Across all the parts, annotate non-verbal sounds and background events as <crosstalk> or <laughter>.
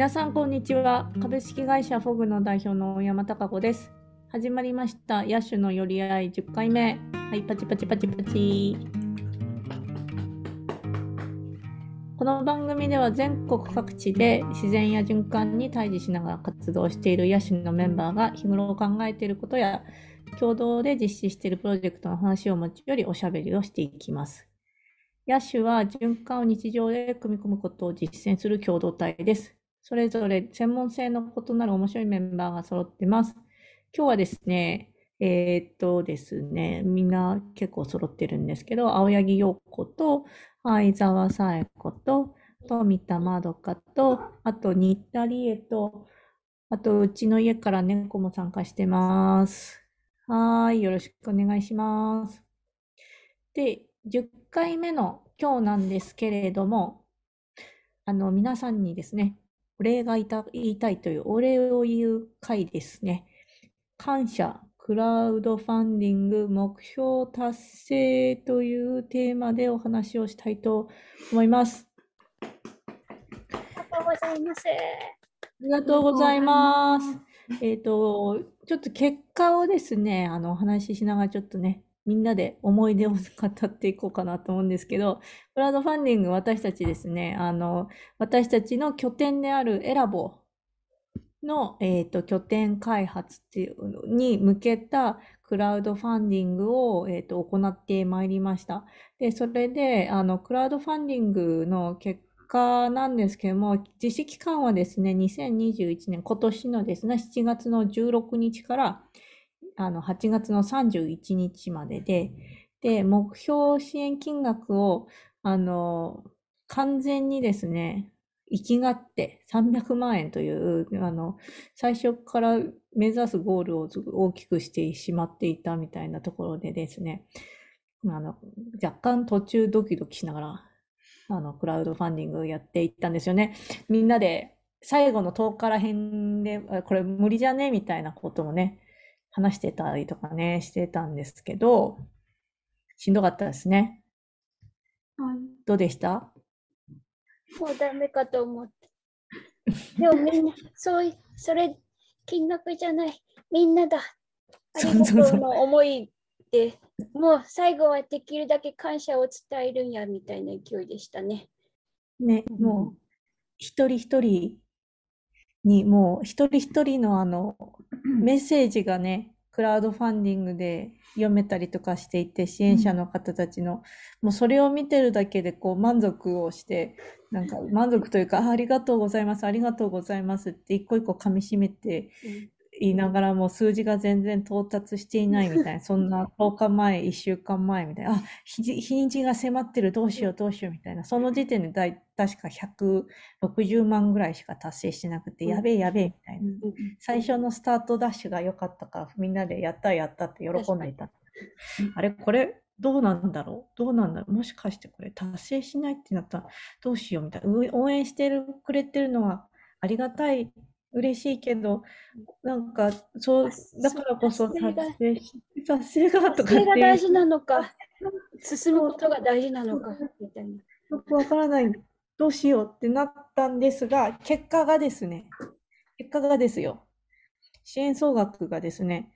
皆さんこんにちは。株式会社フォグの代表の大山貴子です。始まりました。野手の寄り合い10回目。はいパチパチパチパチ。この番組では全国各地で自然や循環に対峙しながら活動している野手のメンバーが日頃考えていることや共同で実施しているプロジェクトの話を持ち寄りおしゃべりをしていきます。野手は循環を日常で組み込むことを実践する共同体です。それぞれ専門性の異なる面白いメンバーが揃ってます。今日はですね、えー、っとですね、みんな結構揃ってるんですけど、青柳陽子と相沢さえ子と富田まどかと、あと新田理恵と、あとうちの家から猫も参加してます。はい、よろしくお願いします。で、10回目の今日なんですけれども、あの、皆さんにですね、お礼が言いたいというお礼を言う回ですね。感謝、クラウドファンディング、目標達成というテーマでお話をしたいと思います。ありがとうございます。ありがとうございます。えっ、ー、と、ちょっと結果をですね、あの、お話ししながらちょっとね、みんなで思い出を語っていこうかなと思うんですけど、クラウドファンディング、私たちですね、あの、私たちの拠点であるエラボの、えーと、拠点開発っていうのに向けたクラウドファンディングを、えーと、行ってまいりました。で、それで、あの、クラウドファンディングの結果なんですけども、実施期間はですね、2021年、今年のですね、7月の16日から、あの、8月の31日までで、で、目標支援金額を、あの、完全にですね、生きがって300万円という、あの、最初から目指すゴールを大きくしてしまっていたみたいなところでですね、あの、若干途中ドキドキしながら、あの、クラウドファンディングやっていったんですよね。みんなで最後の10日ら辺で、これ無理じゃね？みたいなこともね、話してたりとかね、してたんですけど、しんどかったですね。はい。どうでした？もうダメかと思って。でもみんな、そう、それ、金額じゃない、みんなだ。ありがとうの思いで、もう最後はできるだけ感謝を伝えるんやみたいな勢いでしたね。ね、もう、一人一人に、もう一人一人のあの、メッセージがね、クラウドファンディングで読めたりとかしていて、支援者の方たちの、もうそれを見てるだけでこう満足をして、なんか満足というか、あありがとうございます、ありがとうございますって一個一個噛み締めて言いながらも数字が全然到達していないみたいな、そんな10日前、<laughs> 1週間前みたいな、あ、日にちが迫ってる、どうしようどうしようみたいな、その時点でだい確か160万ぐらいしか達成してなくて、やべえやべえみたいな。最初のスタートダッシュが良かったから、みんなでやったやったって喜んでいた。あれ、これ、どうなんだろう？どうなんだろう？もしかしてこれ達成しないってなったらどうしようみたいな。応援してるくれてるのはありがたい嬉しいけど、なんか、そう、だからこそ達成し、達成がとかって。が大事なのか、進むことが大事なのか、みたいな。よくわからない、どうしようってなったんですが、結果がですね、結果がですよ、支援総額がですね、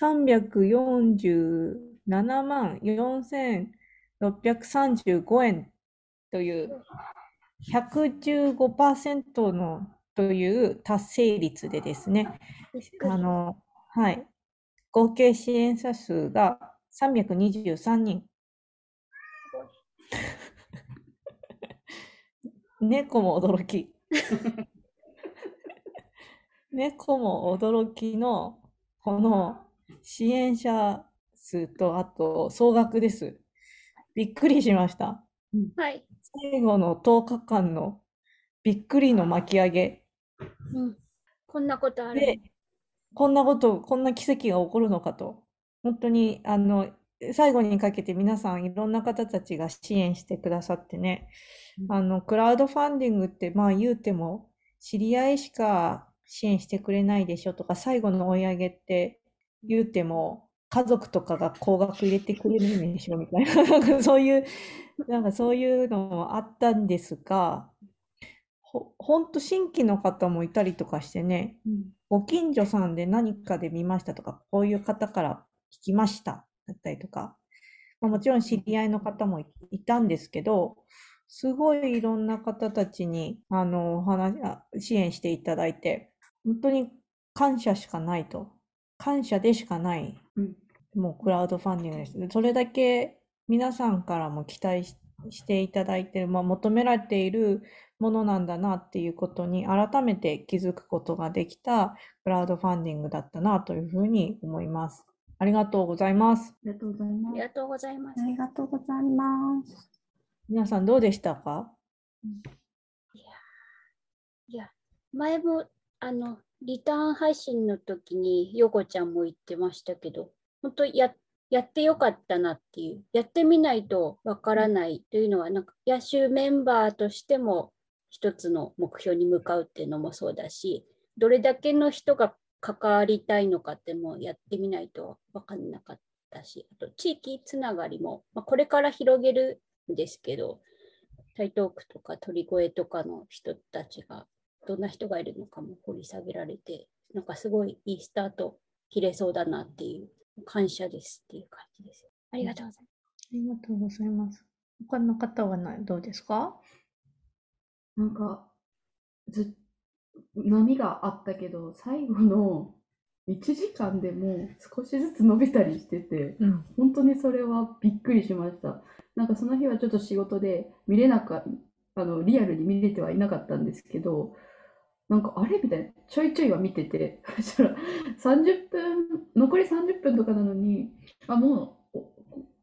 347万4635円という115%のという達成率でですね、あの、はい、合計支援者数が323人。猫も驚き。猫も驚きの、この支援者数と、あと総額です。びっくりしました。はい。最後の10日間のびっくりの巻き上げ。うん、こんなことある。で、こんなこと、こんな奇跡が起こるのかと。本当に、あの、最後にかけて皆さんいろんな方たちが支援してくださってね、あの、クラウドファンディングって、まあ言うても、知り合いしか支援してくれないでしょとか、最後の追い上げって言うても、家族とかが高額入れてくれるんでしょみたいな、そういう、なんかそういうのもあったんですが、ほ、ほんと新規の方もいたりとかしてね、うんご近所さんで何かで見ましたとか、こういう方から聞きましただったりとか、まあ、もちろん知り合いの方もいいたんですけど、すごいいろんな方たちに、あの、お話、あ支援していただいて、本当に感謝しかないと。感謝でしかない。うんもうクラウドファンディングです。でそれだけ皆さんからも期待ししていただいている、まあ、求められているものなんだなっていうことに改めて気づくことができたクラウドファンディングだったなというふうに思います。ありがとうございます。ありがとうございます。ありがとうございますあ。りがとうございます。皆さんどうでしたか？いや、前も、あの、リターン配信の時に、ヨコちゃんも言ってましたけど、本当や、やってよかったなっていう、やってみないとわからないというのは、なんか、野手メンバーとしても、一つの目標に向かうっていうのもそうだし、どれだけの人が関わりたいのかってもやってみないと分かんなかったし、あと地域つながりも、まあ、これから広げるんですけど、台東区とか鳥越とかの人たちがどんな人がいるのかも掘り下げられて、なんかすごいいいスタート切れそうだなっていう感謝ですっていう感じです。ありがとうございます。ありがとうございます。他の方はなどうですか？なんか、ず波があったけど、最後の1時間でも少しずつ伸びたりしてて、うん。本当にそれはびっくりしました。なんかその日はちょっと仕事で見れなかあの、リアルに見れてはいなかったんですけど、なんかあれ？みたいな、ちょいちょいは見てて、そしたら30分、残り30分とかなのに、あ、もうお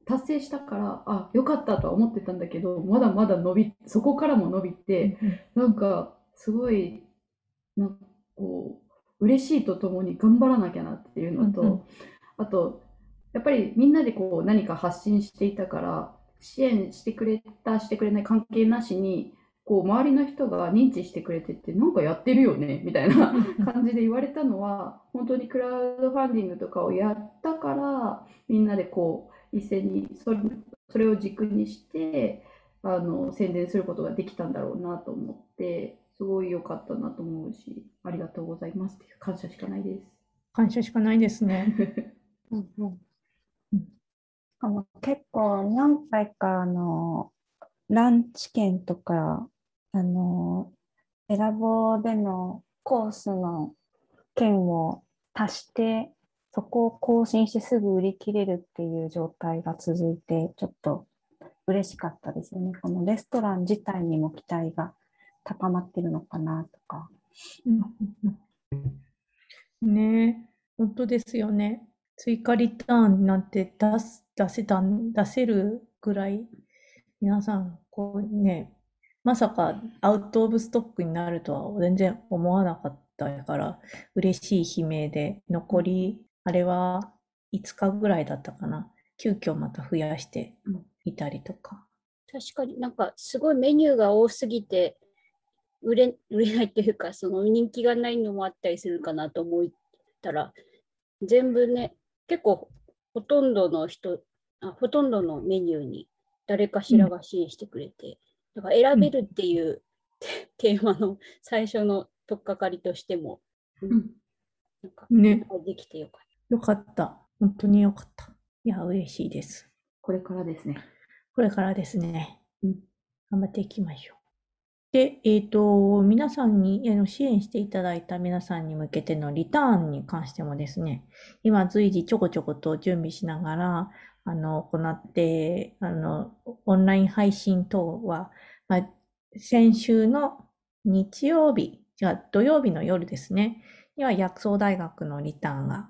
達成したから、あ、よかったとは思ってたんだけど、まだまだ伸び、そこからも伸びて、なんかすごい、なんかこう、嬉しいとともに頑張らなきゃなっていうのと、うんうん。あと、やっぱりみんなでこう何か発信していたから、支援してくれた、してくれない関係なしに、こう周りの人が認知してくれてて、なんかやってるよねみたいな感じで言われたのは、本当にクラウドファンディングとかをやったから、みんなでこう一斉にそれそれを軸にしてあの宣伝することができたんだろうなと思って、すごい良かったなと思うし、ありがとうございますっていう感謝しかないです。感謝しかないですね。<laughs> うんうんうんしかも結構何回かあのランチ券とかあのエラボでのコースの券を足してそこを更新してすぐ売り切れるっていう状態が続いてちょっと嬉しかったですよね。このレストラン自体にも期待が高まってるのかなとか。ね、本当ですよね。追加リターンなんて出す、出せた、出せるぐらい、皆さん、こうね、まさかアウトオブストックになるとは全然思わなかったから、嬉しい悲鳴で、残り、あれは5日ぐらいだったかな。急遽また増やしていたりとか。確かになんかすごいメニューが多すぎて売れ売れないというかその人気がないのもあったりするかなと思ったら全部ね結構ほとんどの人あほとんどのメニューに誰かしらが支援してくれて、だから選べるっていう、<laughs> テーマの最初の取っかかりとしても、うんうんなんかね、できてよかっよかった。本当によかった。いや、嬉しいです。これからですね。これからですね。うん頑張っていきましょう。で、えっと、皆さんに、あの支援していただいた皆さんに向けてのリターンに関してもですね、今随時ちょこちょこと準備しながら、あの、行って、あの、オンライン配信等は、まあ、先週の日曜日、じゃあ土曜日の夜ですね、には薬草大学のリターンが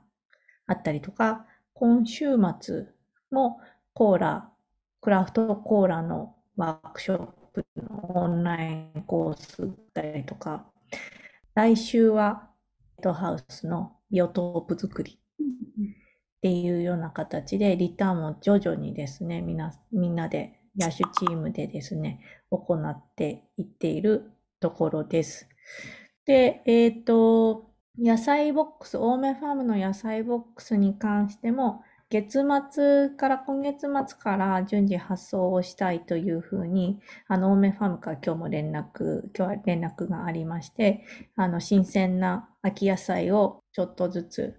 あったりとか、今週末もコーラ、クラフトコーラのワークショップのオンラインコースだったりとか、来週はレッドハウスのビオトープ作りっていうような形で、リターンも徐々にですね、みんな、みんなで、野手チームでですね、行っていっているところです。で、えっと、野菜ボックス、青梅ファームの野菜ボックスに関しても、月末から今月末から順次発送をしたいというふうに、あの、オーメファームから今日も連絡、今日は連絡がありまして、あの、新鮮な秋野菜をちょっとずつ、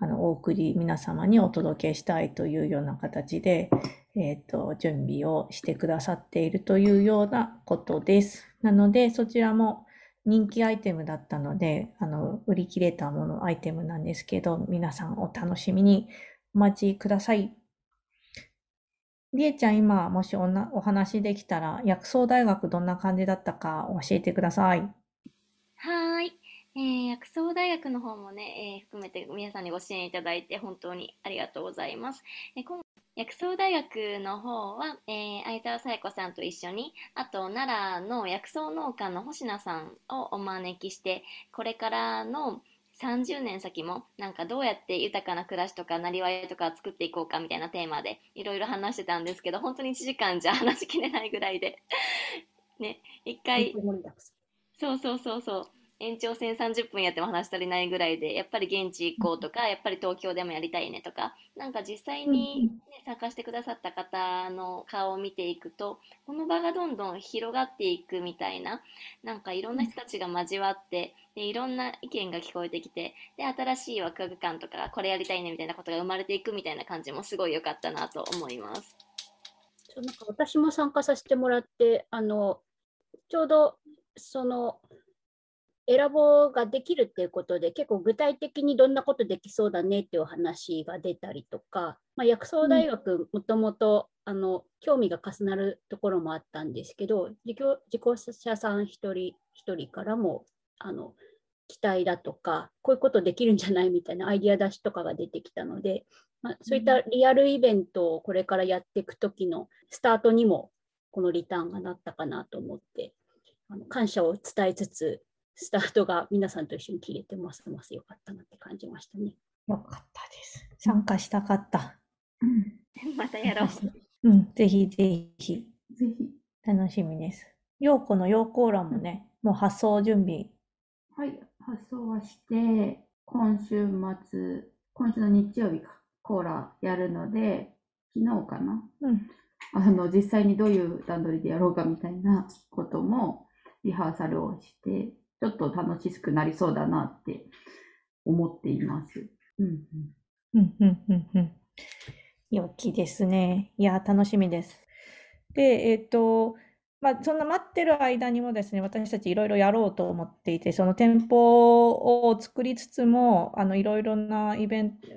あの、お送り、皆様にお届けしたいというような形で、えっ、と、準備をしてくださっているというようなことです。なので、そちらも人気アイテムだったので、あの、売り切れたもの、アイテムなんですけど、皆さんお楽しみにお待ちください。りえちゃん、今、もしおなお話できたら、薬草大学どんな感じだったか教えてください。はーい。えー薬草大学の方もね、えー含めて皆さんにご支援いただいて本当にありがとうございます。えー今薬草大学の方は、えー相沢紗子さんと一緒に、あと奈良の薬草農家の星名さんをお招きして、これからの30年先もなんかどうやって豊かな暮らしとかなりわいとか作っていこうかみたいなテーマでいろいろ話してたんですけど本当に1時間じゃ話しきれないぐらいでね一回そうそうそうそう。延長戦30分やっても話足りないぐらいで、やっぱり現地行こうとか、やっぱり東京でもやりたいねとか、なんか実際に、ね、参加してくださった方の顔を見ていくと、この場がどんどん広がっていくみたいな、なんかいろんな人たちが交わって、でいろんな意見が聞こえてきて、で、新しいワクワク感とか、これやりたいねみたいなことが生まれていくみたいな感じもすごい良かったなと思います。なんか私も参加させてもらって、あのちょうどその選ぼうができるっていうことで、結構具体的にどんなことできそうだねっていうお話が出たりとか、まあ、薬草大学、もともと興味が重なるところもあったんですけど、自己自己者さん一人一人からもあの期待だとか、こういうことできるんじゃないみたいなアイディア出しとかが出てきたので、まあ、そういったリアルイベントをこれからやっていくときのスタートにもこのリターンがなったかなと思って、あの感謝を伝えつつ、スタートが皆さんと一緒に切れてますます良かったなって感じましたね。よかったです。参加したかった。うん <laughs> またやろう。<laughs> うん、ぜひぜひ。ぜひ。楽しみです。陽子の陽コーラもね、もう発送準備。はい、発送はして、今週末、今週の日曜日か、コーラやるので、昨日かな、うん。あの、実際にどういう段取りでやろうかみたいなこともリハーサルをして、ちょっと楽しくなりそうだなって思っています。うんうんうん、うん、うん、うん。良きですね。いや、楽しみです。で、えっと、まあ、そんな待ってる間にもですね、私たちいろいろやろうと思っていて、その店舗を作りつつも、あの、いろいろなイベント、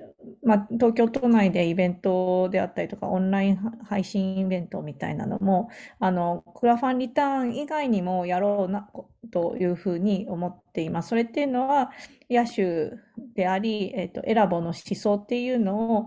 まあ、東京都内でイベントであったりとか、オンライン配信イベントみたいなのも、あの、クラファンリターン以外にもやろうな、というふうに思っています。それっていうのは、野手であり、えっと、エラボの思想っていうのを、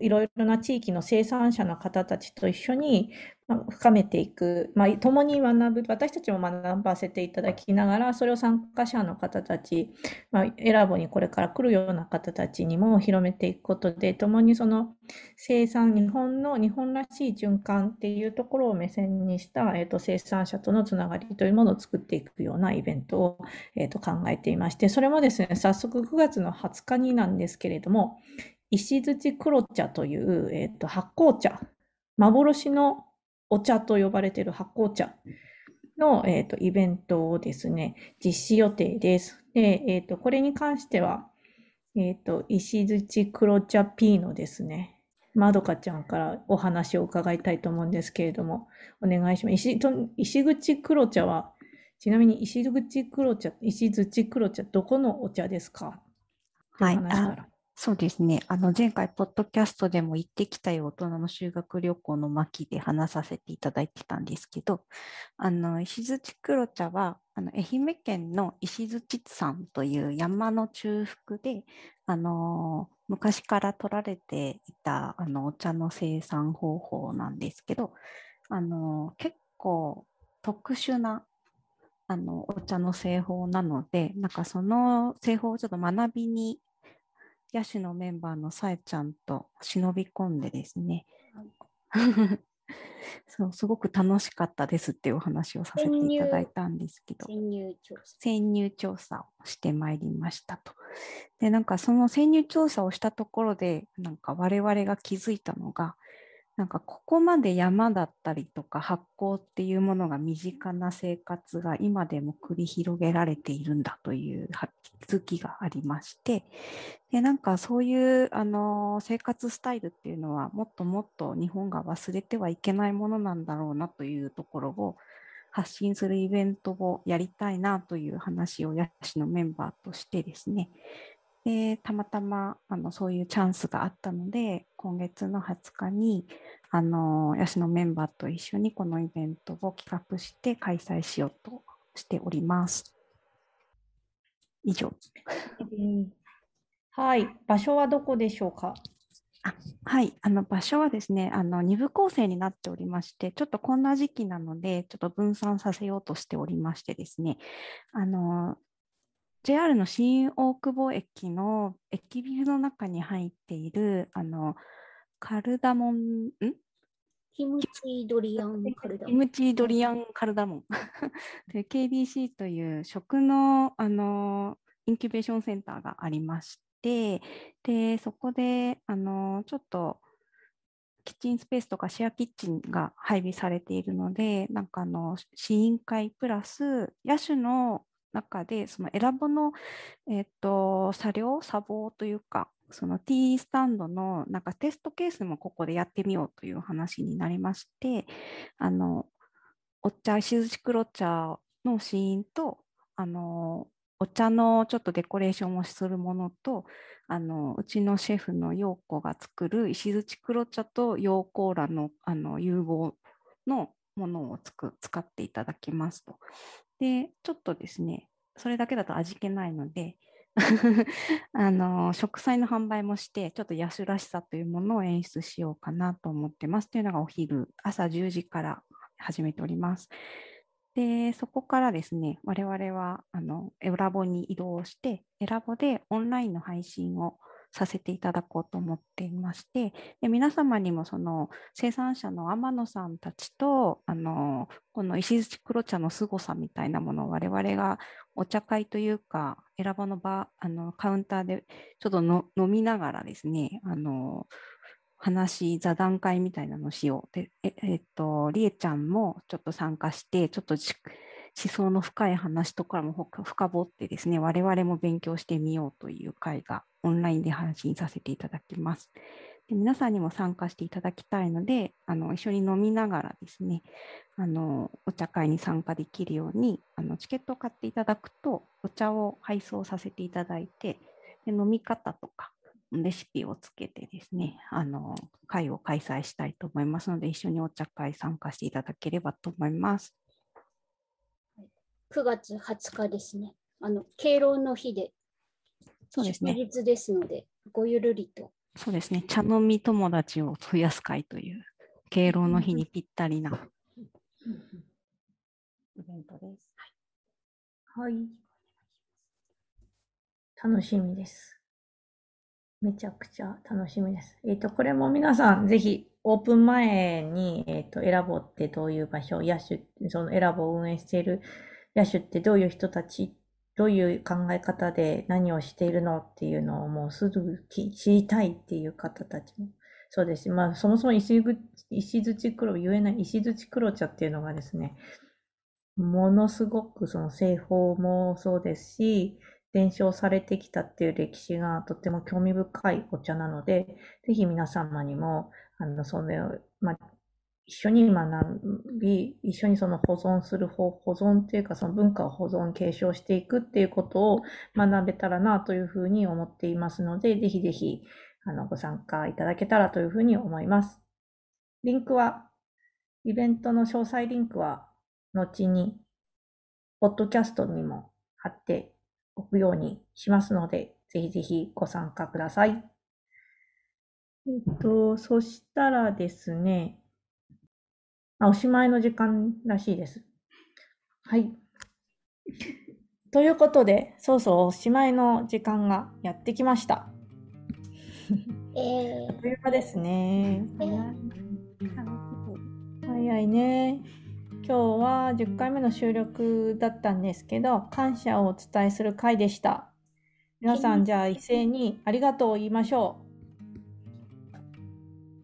いろいろな地域の生産者の方たちと一緒に、深めていく、まあ、共に学ぶ、私たちも学ばせていただきながら、それを参加者の方たち、まあ、エラボにこれから来るような方たちにも広めていくことで、共にその生産、日本の、日本らしい循環っていうところを目線にした、えっと、生産者とのつながりというものを作っていくようなイベントを、えっと、考えていまして、それもですね、早速9月の20日になんですけれども、石槌黒茶という、えっと、発酵茶、幻のお茶と呼ばれている発酵茶の、えっと、イベントをですね、実施予定です。で、えっと、これに関しては、えっと、石槌黒茶 P のですね、まどかちゃんからお話を伺いたいと思うんですけれども、お願いします。石と石口黒茶は、ちなみに石口黒茶、石槌黒茶、どこのお茶ですか？はいあそうですね。あの前回、ポッドキャストでも行ってきたよ、大人の修学旅行の巻で話させていただいてたんですけど、あの石槌黒茶はあの愛媛県の石槌山という山の中腹で、あの昔から取られていたあのお茶の生産方法なんですけど、あの結構特殊なあのお茶の製法なので、なんかその製法をちょっと学びに野手のメンバーのさえちゃんと忍び込んでですね、そう、すごく楽しかったですっていうお話をさせていただいたんですけど、潜入調査。潜入調査をしてまいりましたと。で、なんかその潜入調査をしたところで、なんか我々が気づいたのが、なんかここまで山だったりとか発酵っていうものが身近な生活が今でも繰り広げられているんだという気づきがありましてでなんかそういうあの生活スタイルっていうのはもっともっと日本が忘れてはいけないものなんだろうなというところを発信するイベントをやりたいなという話をヤシのメンバーとしてですねでたまたまあのそういうチャンスがあったので今月の20日にあのヤシのメンバーと一緒にこのイベントを企画して開催しようとしております。以上。はい、場所はどこでしょうか？はい、あの場所はですね、あの2部構成になっておりまして、ちょっとこんな時期なので、ちょっと分散させようとしておりましてですね、あの JR の新大久保駅の駅ビルの中に入っているあのカルダモン、ん？キムチドリアンカルダキムチドリアンカルダモン。<laughs> で KDC という食のあのインキュベーションセンターがありましてでそこであのちょっとキッチンスペースとかシェアキッチンが配備されているのでなんかあの試飲会プラス野手の中でその選ぼの、えっと作業砂防というかその T スタンドのなんかテストケースもここでやってみようという話になりましてあのお茶石槌黒茶の試飲とあのお茶のちょっとデコレーションをするものとあのうちのシェフの陽子が作る石槌黒茶と陽コーラのあの融合のものをつく使っていただきますと。でちょっとですねそれだけだと味気ないので <laughs> あの食材の販売もしてちょっと野手らしさというものを演出しようかなと思ってますというのがお昼朝10時から始めております。でそこからですね我々はあのエラボに移動してエラボでオンラインの配信をさせていただこうと思っていましてで皆様にもその生産者の天野さんたちとあのこの石槌黒茶の凄さみたいなものを我々がお茶会というか選ばの場あのカウンターでちょっと飲みながらですねあの話座談会みたいなのをしよう。でええっとりえちゃんもちょっと参加してちょっと思想の深い話とかも深掘ってですね我々も勉強してみようという会がオンラインで配信させていただきます。で皆さんにも参加していただきたいのであの一緒に飲みながらですねあのお茶会に参加できるようにあのチケットを買っていただくとお茶を配送させていただいてで飲み方とかレシピをつけてですねあの会を開催したいと思いますので一緒にお茶会参加していただければと思います。9月20日ですね。あの敬老の日でそうですね。祝日ですので、ごゆるりと。そうですね。茶飲み友達を増やす会という敬老の日にぴったりなイベントです。はい。楽しみです。めちゃくちゃ楽しみです。えっ、と、これも皆さん、ぜひ、オープン前に、えっ、と、選ぼうってどういう場所、野手、その選ぼを運営している野手ってどういう人たち、どういう考え方で何をしているのっていうのをもうすぐ知りたいっていう方たちも。そうですし。まあ、そもそも石ぐ石槌黒、言えない石槌黒茶っていうのがですね、ものすごくその製法もそうですし、伝承されてきたっていう歴史がとても興味深いお茶なので、ぜひ皆様にも、あの、それを、まあ、一緒に学び、一緒にその保存する方、保存っていうかその文化を保存、継承していくっていうことを学べたらなというふうに思っていますので、ぜひぜひ、あの、ご参加いただけたらというふうに思います。リンクは、イベントの詳細リンクは、後に、ポッドキャストにも貼っておくようにしますので、ぜひぜひご参加ください。えっと、そしたらですね、あ、おしまいの時間らしいです。はい。ということで、そうそうおしまいの時間がやってきました。えーあっという間ですね。えー早いね。今日は10回目の収録だったんですけど、感謝をお伝えする回でした。皆さん、じゃあ一斉にありがとうを言いましょ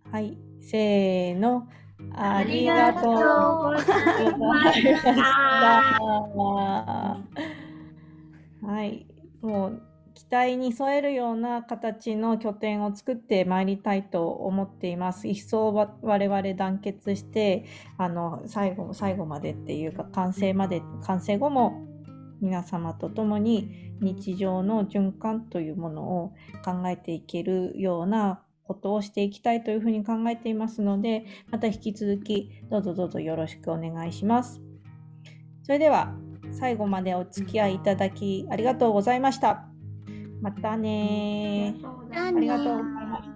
う。はい、せーの。ありがとうございました。はい、もう期待に添えるような形の拠点を作ってまいりたいと思っています。一層我々団結して、あの最後最後までっていうか完成まで完成後も皆様と共に日常の循環というものを考えていけるようなことをしていきたいというふうに考えていますので、また引き続きどうぞどうぞよろしくお願いします。それでは最後までお付き合いいただきありがとうございました。またねー。あありがとうございました。